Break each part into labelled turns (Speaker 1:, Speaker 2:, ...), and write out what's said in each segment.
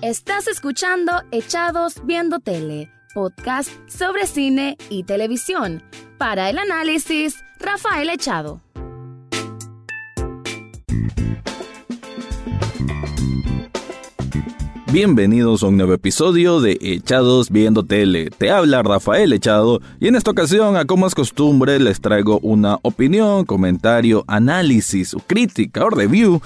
Speaker 1: Estás escuchando Echados Viendo Tele, podcast sobre cine y televisión. Para el análisis, Rafael Echado.
Speaker 2: Bienvenidos a un nuevo episodio de Echados Viendo Tele. Te habla Rafael Echado y en esta ocasión, a como es costumbre, les traigo una opinión, comentario, análisis, crítica o review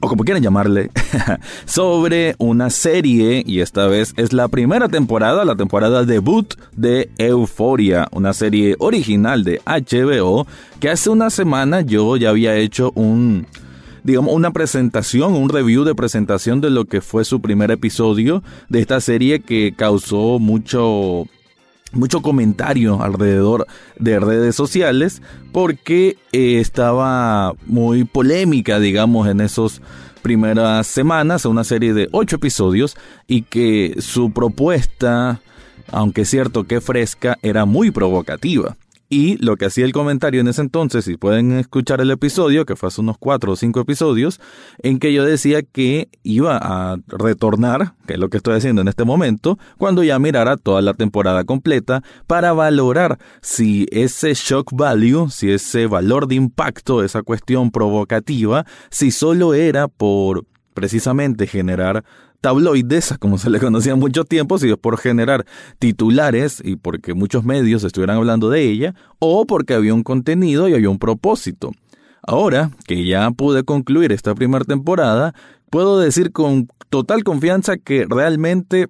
Speaker 2: o como quieran llamarle, sobre una serie, y esta vez es la primera temporada, la temporada debut de Euphoria, una serie original de HBO, que hace una semana yo ya había hecho un, digamos, una presentación, un review de presentación de lo que fue su primer episodio de esta serie que causó mucho mucho comentario alrededor de redes sociales porque eh, estaba muy polémica, digamos, en esos primeras semanas, una serie de ocho episodios y que su propuesta, aunque es cierto que fresca, era muy provocativa. Y lo que hacía el comentario en ese entonces, si pueden escuchar el episodio, que fue hace unos cuatro o cinco episodios, en que yo decía que iba a retornar, que es lo que estoy haciendo en este momento, cuando ya mirara toda la temporada completa, para valorar si ese shock value, si ese valor de impacto, esa cuestión provocativa, si solo era por precisamente generar tabloides, como se le conocía en mucho tiempo, si por generar titulares y porque muchos medios estuvieran hablando de ella, o porque había un contenido y había un propósito. Ahora que ya pude concluir esta primera temporada, puedo decir con total confianza que realmente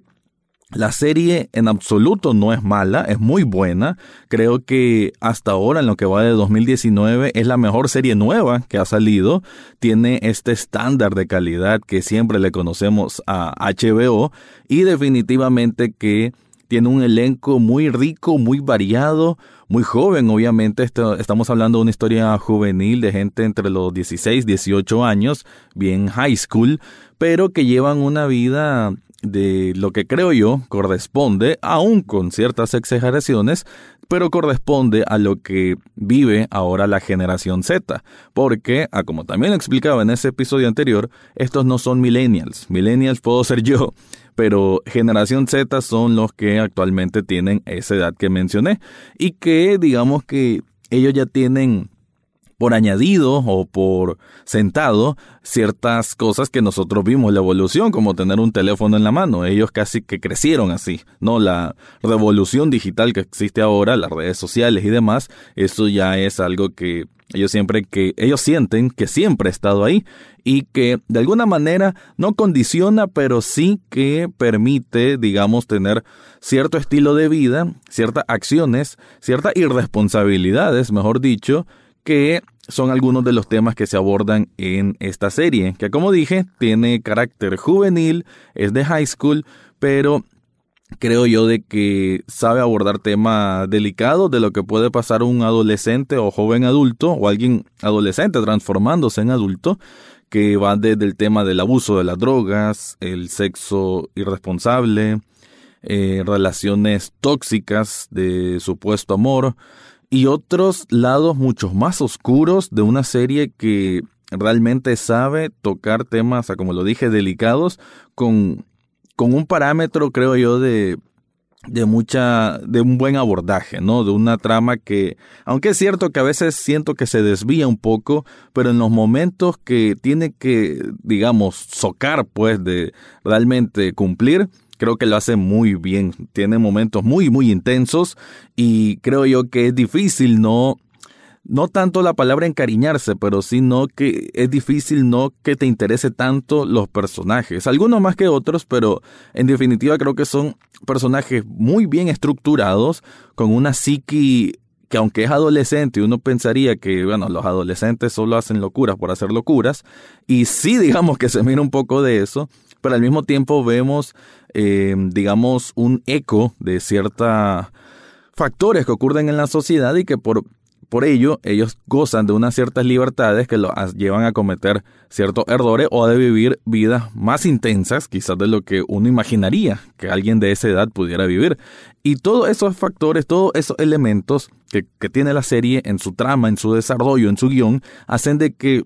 Speaker 2: la serie en absoluto no es mala, es muy buena. Creo que hasta ahora, en lo que va de 2019, es la mejor serie nueva que ha salido. Tiene este estándar de calidad que siempre le conocemos a HBO y definitivamente que tiene un elenco muy rico, muy variado, muy joven, obviamente. estamos hablando de una historia juvenil de gente entre los 16, 18 años, bien high school, pero que llevan una vida de lo que creo yo corresponde, aún con ciertas exageraciones, pero corresponde a lo que vive ahora la generación Z, porque, ah, como también explicaba en ese episodio anterior, estos no son millennials, millennials puedo ser yo, pero generación Z son los que actualmente tienen esa edad que mencioné y que digamos que ellos ya tienen por añadido o por sentado ciertas cosas que nosotros vimos la evolución, como tener un teléfono en la mano. Ellos casi que crecieron así, ¿no? La revolución digital que existe ahora, las redes sociales y demás, eso ya es algo que ellos siempre que ellos sienten que siempre ha estado ahí y que de alguna manera no condiciona, pero sí que permite, digamos, tener cierto estilo de vida, ciertas acciones, ciertas irresponsabilidades, mejor dicho, que son algunos de los temas que se abordan en esta serie, que como dije, tiene carácter juvenil, es de high school, pero creo yo de que sabe abordar temas delicados de lo que puede pasar un adolescente o joven adulto o alguien adolescente transformándose en adulto que va desde el tema del abuso de las drogas, el sexo irresponsable, eh, relaciones tóxicas de supuesto amor, y otros lados mucho más oscuros de una serie que realmente sabe tocar temas, como lo dije, delicados, con, con un parámetro, creo yo, de, de mucha, de un buen abordaje, ¿no? De una trama que, aunque es cierto que a veces siento que se desvía un poco, pero en los momentos que tiene que, digamos, socar, pues, de realmente cumplir, creo que lo hace muy bien. Tiene momentos muy, muy intensos y creo yo que es difícil no, no tanto la palabra encariñarse, pero sino que es difícil no que te interese tanto los personajes. Algunos más que otros, pero en definitiva creo que son personajes muy bien estructurados, con una psiqui que aunque es adolescente, uno pensaría que, bueno, los adolescentes solo hacen locuras por hacer locuras, y sí digamos que se mira un poco de eso, pero al mismo tiempo vemos, eh, digamos, un eco de ciertos factores que ocurren en la sociedad y que por, por ello ellos gozan de unas ciertas libertades que los llevan a cometer ciertos errores o a vivir vidas más intensas, quizás de lo que uno imaginaría que alguien de esa edad pudiera vivir. Y todos esos factores, todos esos elementos que, que tiene la serie en su trama, en su desarrollo, en su guion, hacen de que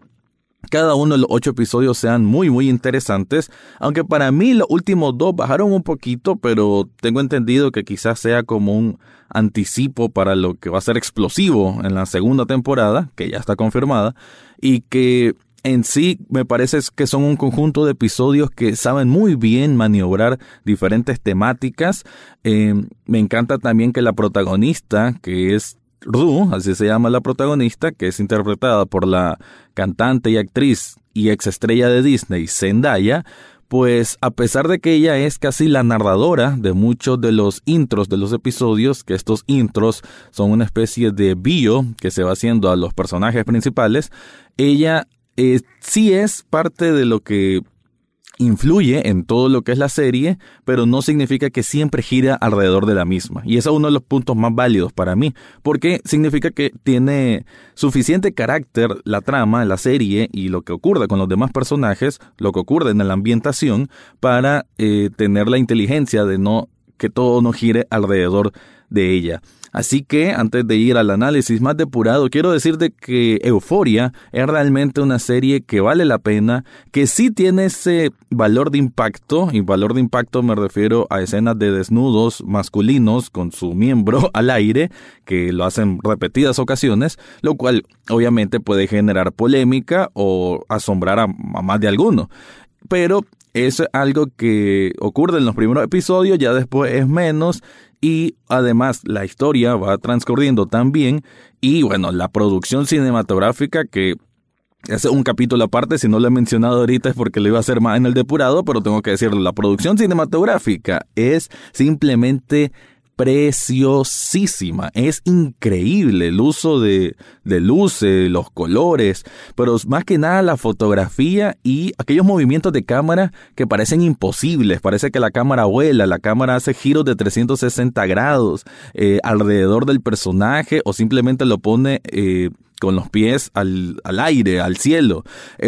Speaker 2: cada uno de los ocho episodios sean muy muy interesantes, aunque para mí los últimos dos bajaron un poquito, pero tengo entendido que quizás sea como un anticipo para lo que va a ser explosivo en la segunda temporada, que ya está confirmada, y que en sí me parece que son un conjunto de episodios que saben muy bien maniobrar diferentes temáticas. Eh, me encanta también que la protagonista, que es Ru, así se llama la protagonista, que es interpretada por la cantante y actriz y ex estrella de Disney, Zendaya, pues a pesar de que ella es casi la narradora de muchos de los intros de los episodios, que estos intros son una especie de bio que se va haciendo a los personajes principales, ella eh, sí es parte de lo que influye en todo lo que es la serie, pero no significa que siempre gira alrededor de la misma. Y ese es uno de los puntos más válidos para mí, porque significa que tiene suficiente carácter la trama, la serie y lo que ocurre con los demás personajes, lo que ocurre en la ambientación, para eh, tener la inteligencia de no que todo no gire alrededor de ella. Así que antes de ir al análisis más depurado, quiero decirte que Euforia es realmente una serie que vale la pena, que sí tiene ese valor de impacto, y valor de impacto me refiero a escenas de desnudos masculinos con su miembro al aire, que lo hacen repetidas ocasiones, lo cual obviamente puede generar polémica o asombrar a, más de alguno. Pero es algo que ocurre en los primeros episodios, ya después es menos y además la historia va transcurriendo también y bueno, la producción cinematográfica que es un capítulo aparte, si no lo he mencionado ahorita es porque lo iba a hacer más en el depurado, pero tengo que decirlo, la producción cinematográfica es simplemente preciosísima. Es increíble el uso de, de luces, los colores, pero más que nada la fotografía y aquellos movimientos de cámara que parecen imposibles. Parece que la cámara vuela, la cámara hace giros de 360 grados eh, alrededor del personaje o simplemente lo pone... Eh, con los pies al, al aire, al cielo.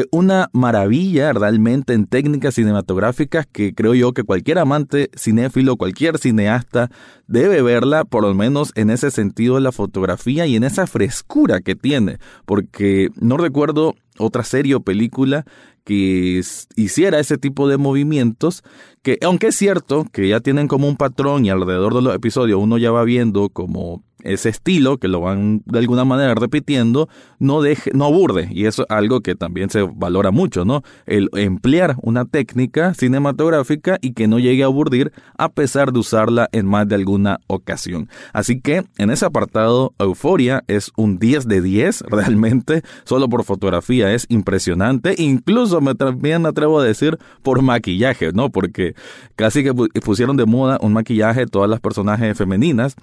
Speaker 2: una maravilla realmente en técnicas cinematográficas que creo yo que cualquier amante cinéfilo, cualquier cineasta debe verla, por lo menos en ese sentido de la fotografía y en esa frescura que tiene, porque no recuerdo otra serie o película que hiciera ese tipo de movimientos, que aunque es cierto que ya tienen como un patrón y alrededor de los episodios uno ya va viendo como ese estilo, que lo van de alguna manera repitiendo, no, deje, no aburde. Y eso es algo que también se valora mucho, ¿no? El emplear una técnica cinematográfica y que no llegue a aburrir a pesar de usarla en más de alguna ocasión. Así que en ese apartado, Euforia es un 10 de 10, realmente, solo por fotografía es impresionante. Incluso me también atrevo a decir por maquillaje, ¿no? Porque casi que pusieron de moda un maquillaje todas las personajes femeninas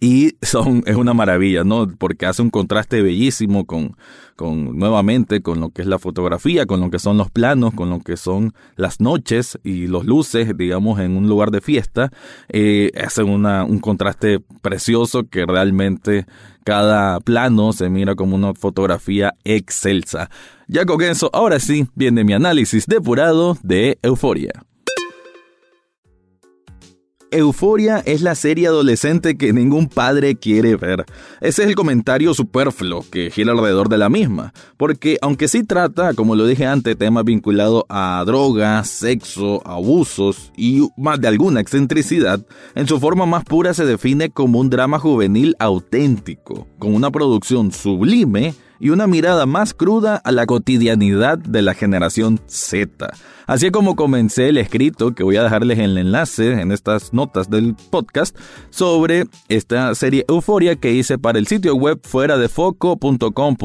Speaker 2: y son, es una maravilla, ¿no? Porque hace un contraste bellísimo con, con, nuevamente, con lo que es la fotografía, con lo que son los planos, con lo que son las noches y los luces, digamos, en un lugar de fiesta. Eh, hacen una, un contraste precioso que realmente cada plano se mira como una fotografía excelsa. Ya con eso, ahora sí, viene mi análisis depurado de Euforia. Euforia es la serie adolescente que ningún padre quiere ver. Ese es el comentario superfluo que gira alrededor de la misma, porque aunque sí trata, como lo dije antes, temas vinculados a drogas, sexo, abusos y más de alguna excentricidad, en su forma más pura se define como un drama juvenil auténtico, con una producción sublime y una mirada más cruda a la cotidianidad de la generación Z. Así como comencé el escrito, que voy a dejarles el enlace en estas notas del podcast, sobre esta serie Euforia que hice para el sitio web fuera de foco.com.mx,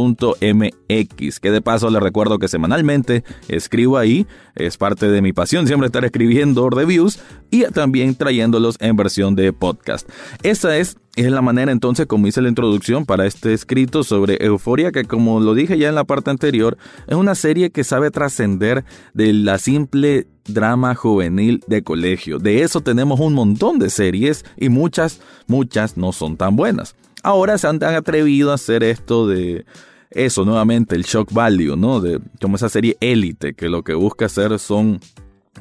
Speaker 2: que de paso les recuerdo que semanalmente escribo ahí, es parte de mi pasión siempre estar escribiendo reviews y también trayéndolos en versión de podcast. Esa es es la manera entonces como hice la introducción para este escrito sobre Euforia, que como lo dije ya en la parte anterior, es una serie que sabe trascender de la simple drama juvenil de colegio. De eso tenemos un montón de series y muchas, muchas no son tan buenas. Ahora se han, atrevido a hacer esto de eso nuevamente, el shock value, ¿no? De como esa serie élite, que lo que busca hacer son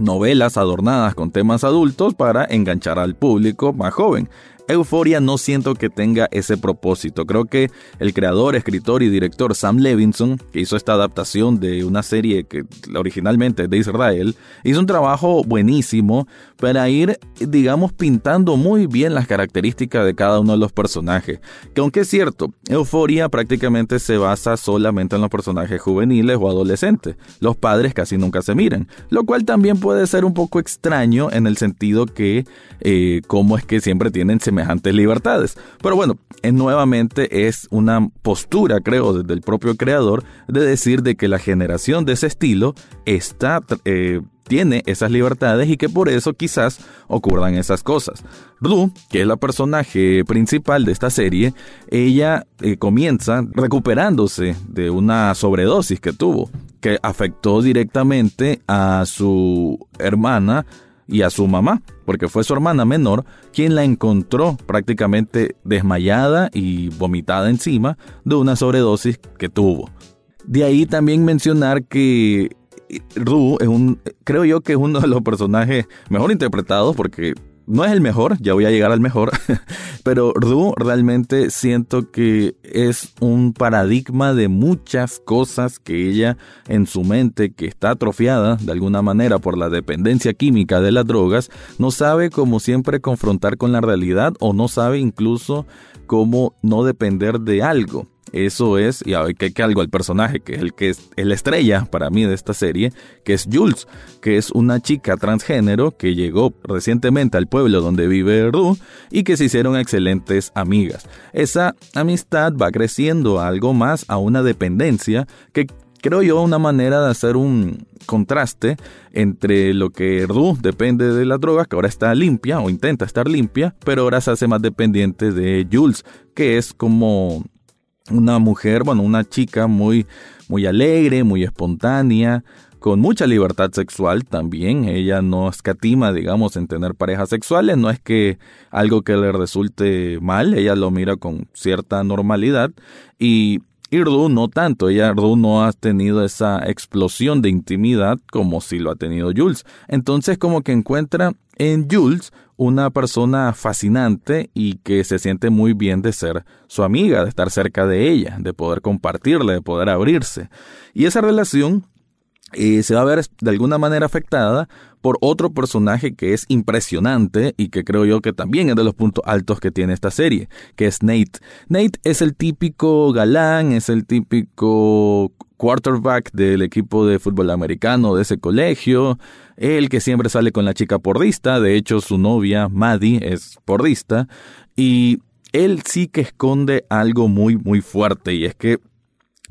Speaker 2: novelas adornadas con temas adultos para enganchar al público más joven. Euforia no siento que tenga ese propósito. Creo que el creador, escritor y director Sam Levinson, que hizo esta adaptación de una serie que originalmente es de Israel, hizo un trabajo buenísimo para ir, digamos, pintando muy bien las características de cada uno de los personajes. Que aunque es cierto, Euforia prácticamente se basa solamente en los personajes juveniles o adolescentes. Los padres casi nunca se miran, lo cual también puede ser un poco extraño en el sentido que eh, cómo es que siempre tienen semejanza libertades. Pero bueno, nuevamente es una postura, creo, desde el propio creador de decir de que la generación de ese estilo está... Eh, tiene esas libertades y que por eso quizás ocurran esas cosas. Ru, que es la personaje principal de esta serie, ella eh, comienza recuperándose de una sobredosis que tuvo, que afectó directamente a su hermana y a su mamá, porque fue su hermana menor quien la encontró prácticamente desmayada y vomitada encima de una sobredosis que tuvo. De ahí también mencionar que Ru es un, creo yo que es uno de los personajes mejor interpretados porque no es el mejor, ya voy a llegar al mejor, pero Ru realmente siento que es un paradigma de muchas cosas que ella en su mente, que está atrofiada de alguna manera por la dependencia química de las drogas, no sabe como siempre confrontar con la realidad o no sabe incluso cómo no depender de algo. Eso es, y hay que, que algo al personaje, que es el que es la estrella para mí de esta serie, que es Jules, que es una chica transgénero que llegó recientemente al pueblo donde vive Ru y que se hicieron excelentes amigas. Esa amistad va creciendo algo más, a una dependencia que creo yo una manera de hacer un contraste entre lo que Ru depende de las drogas, que ahora está limpia o intenta estar limpia, pero ahora se hace más dependiente de Jules, que es como una mujer, bueno, una chica muy, muy alegre, muy espontánea, con mucha libertad sexual también. Ella no escatima, digamos, en tener parejas sexuales. No es que algo que le resulte mal, ella lo mira con cierta normalidad. Y, y no tanto. Ella, Rdu no ha tenido esa explosión de intimidad como si lo ha tenido Jules. Entonces, como que encuentra en Jules una persona fascinante y que se siente muy bien de ser su amiga, de estar cerca de ella, de poder compartirle, de poder abrirse. Y esa relación eh, se va a ver de alguna manera afectada por otro personaje que es impresionante y que creo yo que también es de los puntos altos que tiene esta serie, que es Nate. Nate es el típico galán, es el típico quarterback del equipo de fútbol americano de ese colegio, el que siempre sale con la chica pordista, de hecho su novia Maddie es pordista, y él sí que esconde algo muy muy fuerte y es que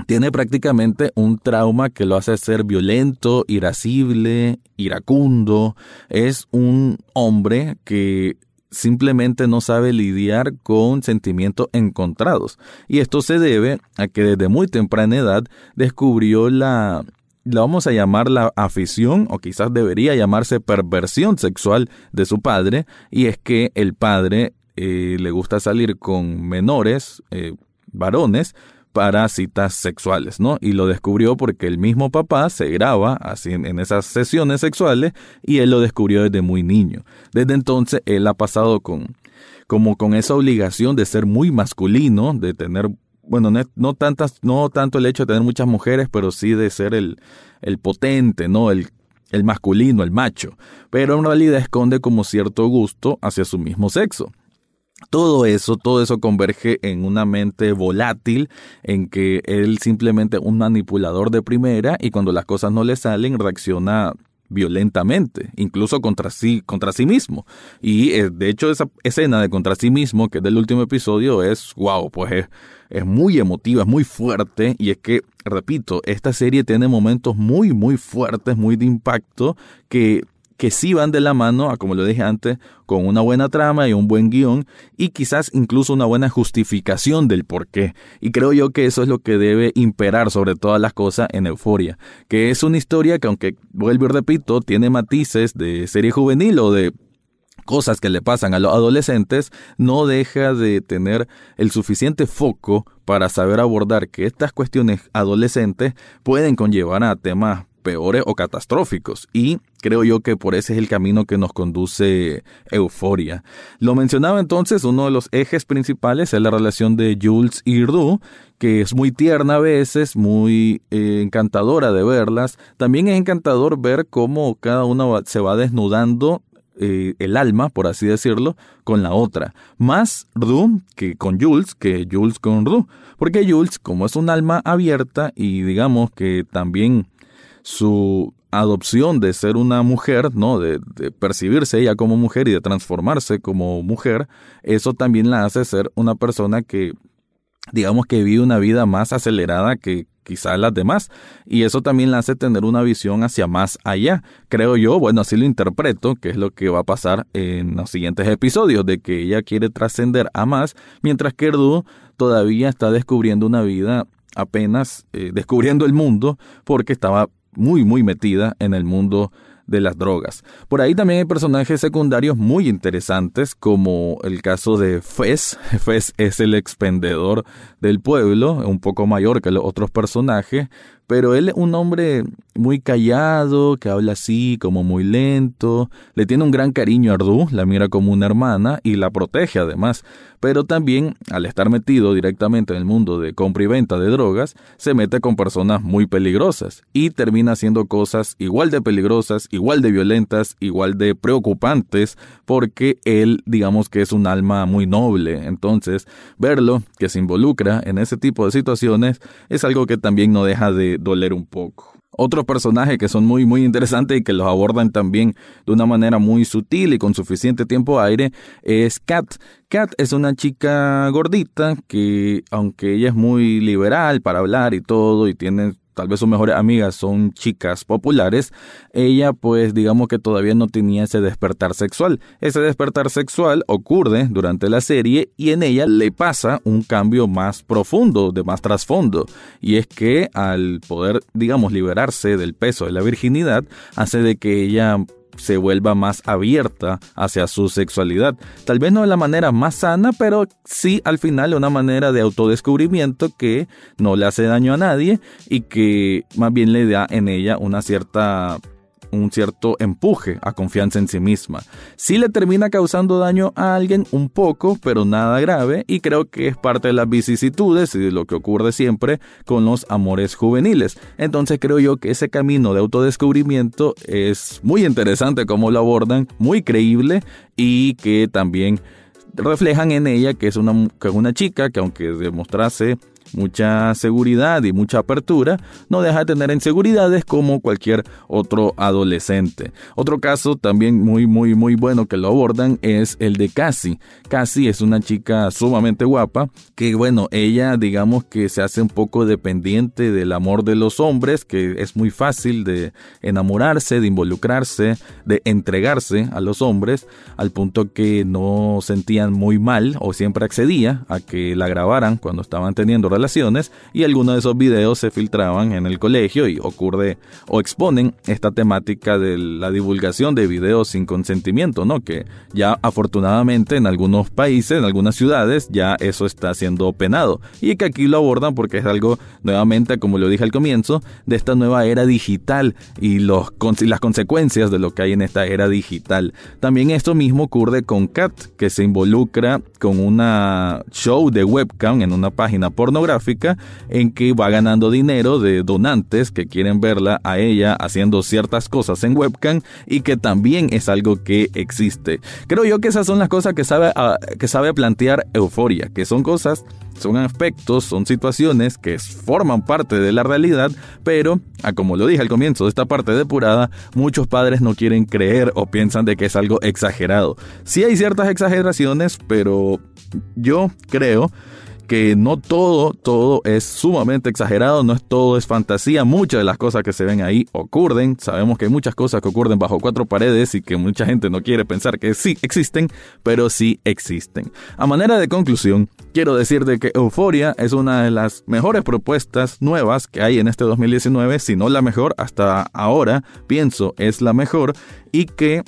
Speaker 2: tiene prácticamente un trauma que lo hace ser violento, irascible, iracundo. Es un hombre que simplemente no sabe lidiar con sentimientos encontrados. Y esto se debe a que desde muy temprana edad descubrió la, la vamos a llamar la afición o quizás debería llamarse perversión sexual de su padre y es que el padre eh, le gusta salir con menores, eh, varones, para citas sexuales, ¿no? Y lo descubrió porque el mismo papá se graba así en esas sesiones sexuales y él lo descubrió desde muy niño. Desde entonces él ha pasado con como con esa obligación de ser muy masculino, de tener bueno, no, tantas, no tanto el hecho de tener muchas mujeres, pero sí de ser el, el potente, ¿no? El, el masculino, el macho. Pero en realidad esconde como cierto gusto hacia su mismo sexo. Todo eso, todo eso converge en una mente volátil, en que él simplemente un manipulador de primera y cuando las cosas no le salen reacciona violentamente, incluso contra sí, contra sí mismo. Y eh, de hecho esa escena de contra sí mismo, que es del último episodio, es wow, pues es, es muy emotiva, es muy fuerte. Y es que, repito, esta serie tiene momentos muy, muy fuertes, muy de impacto, que que sí van de la mano, a como lo dije antes, con una buena trama y un buen guion y quizás incluso una buena justificación del por qué. Y creo yo que eso es lo que debe imperar sobre todas las cosas en Euforia, que es una historia que aunque vuelvo y repito, tiene matices de serie juvenil o de cosas que le pasan a los adolescentes, no deja de tener el suficiente foco para saber abordar que estas cuestiones adolescentes pueden conllevar a temas peores o catastróficos. Y creo yo que por ese es el camino que nos conduce Euforia. Lo mencionaba entonces, uno de los ejes principales es la relación de Jules y Rue, que es muy tierna a veces, muy eh, encantadora de verlas. También es encantador ver cómo cada una se va desnudando eh, el alma, por así decirlo, con la otra. Más Rue que con Jules, que Jules con Rue. Porque Jules, como es un alma abierta y digamos que también su adopción de ser una mujer, ¿no? De, percibirse ella como mujer y de transformarse como mujer, eso también la hace ser una persona que, digamos que vive una vida más acelerada que, quizás las demás, y eso también la hace tener una visión hacia más allá. Creo yo, bueno, así lo interpreto, que es lo que va a pasar en los siguientes episodios, de que ella quiere trascender a más, mientras que Erdu todavía está descubriendo una vida apenas eh, descubriendo el mundo, porque estaba muy, muy metida en el mundo de las drogas. Por ahí también hay personajes secundarios muy interesantes, como el caso de Fez. Fez es el expendedor del pueblo, un poco mayor que los otros personajes, pero él es un hombre muy callado, que habla así, como muy lento, le tiene un gran cariño a Ardu, la mira como una hermana y la protege además, pero también, al estar metido directamente en el mundo de compra y venta de drogas, se mete con personas muy peligrosas y termina haciendo cosas igual de peligrosas, igual de violentas, igual de preocupantes, porque él, digamos que es un alma muy noble, entonces verlo, que se involucra en ese tipo de situaciones, es algo que también no deja de doler un poco. Otros personajes que son muy muy interesantes y que los abordan también de una manera muy sutil y con suficiente tiempo aire es Kat. Kat es una chica gordita que aunque ella es muy liberal para hablar y todo y tiene tal vez sus mejores amigas son chicas populares, ella pues digamos que todavía no tenía ese despertar sexual. Ese despertar sexual ocurre durante la serie y en ella le pasa un cambio más profundo, de más trasfondo, y es que al poder digamos liberarse del peso de la virginidad, hace de que ella se vuelva más abierta hacia su sexualidad. Tal vez no de la manera más sana, pero sí al final una manera de autodescubrimiento que no le hace daño a nadie y que más bien le da en ella una cierta un cierto empuje a confianza en sí misma. Sí le termina causando daño a alguien un poco, pero nada grave, y creo que es parte de las vicisitudes y de lo que ocurre siempre con los amores juveniles. Entonces creo yo que ese camino de autodescubrimiento es muy interesante como lo abordan, muy creíble y que también reflejan en ella que es una, que una chica que aunque demostrase mucha seguridad y mucha apertura, no deja de tener inseguridades como cualquier otro adolescente. Otro caso también muy muy muy bueno que lo abordan es el de Cassie. Cassie es una chica sumamente guapa que bueno, ella digamos que se hace un poco dependiente del amor de los hombres, que es muy fácil de enamorarse, de involucrarse, de entregarse a los hombres, al punto que no sentían muy mal o siempre accedía a que la grabaran cuando estaban teniendo y algunos de esos videos se filtraban en el colegio y ocurre o exponen esta temática de la divulgación de videos sin consentimiento, ¿no? Que ya afortunadamente en algunos países, en algunas ciudades, ya eso está siendo penado y que aquí lo abordan porque es algo nuevamente, como lo dije al comienzo, de esta nueva era digital y, los, las consecuencias de lo que hay en esta era digital. También esto mismo ocurre con Kat, que se involucra con una show de webcam en una página pornográfica en que va ganando dinero de donantes que quieren verla a ella haciendo ciertas cosas en webcam y que también es algo que existe. Creo yo que esas son las cosas que sabe, ah, que sabe plantear Euforia, que son cosas son aspectos, son situaciones que forman parte de la realidad, pero, a como lo dije al comienzo de esta parte depurada, muchos padres no quieren creer o piensan de que es algo exagerado. Sí hay ciertas exageraciones, pero yo creo que no todo, todo es sumamente exagerado, no es todo es fantasía, muchas de las cosas que se ven ahí ocurren, sabemos que hay muchas cosas que ocurren bajo cuatro paredes y que mucha gente no quiere pensar que sí existen, pero sí existen. A manera de conclusión, quiero decirte que Euforia es una de las mejores propuestas nuevas que hay en este 2019, si no la mejor hasta ahora, pienso es la mejor y que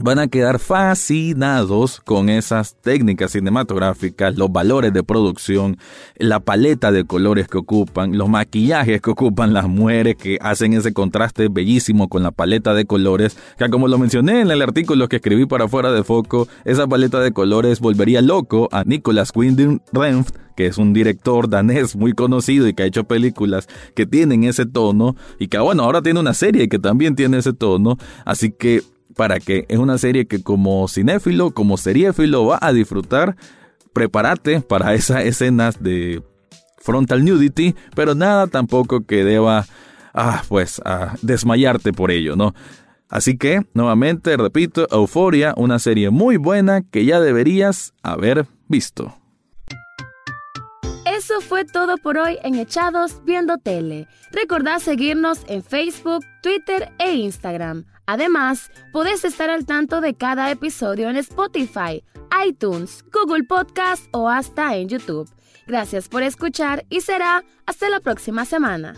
Speaker 2: van a quedar fascinados con esas técnicas cinematográficas, los valores de producción, la paleta de colores que ocupan, los maquillajes que ocupan las mujeres que hacen ese contraste bellísimo con la paleta de colores, que como lo mencioné en el artículo que escribí para fuera de foco, esa paleta de colores volvería loco a Nicolas Winding Refn que es un director danés muy conocido y que ha hecho películas que tienen ese tono y que bueno, ahora tiene una serie que también tiene ese tono, así que para que es una serie que como cinéfilo, como seriéfilo va a disfrutar. Prepárate para esas escenas de frontal nudity, pero nada tampoco que deba, ah, pues, desmayarte por ello, ¿no? Así que, nuevamente, repito, Euforia, una serie muy buena que ya deberías haber visto.
Speaker 1: Eso fue todo por hoy en Echados Viendo Tele. Recordad seguirnos en Facebook, Twitter e Instagram. Además, podés estar al tanto de cada episodio en Spotify, iTunes, Google Podcast o hasta en YouTube. Gracias por escuchar y será hasta la próxima semana.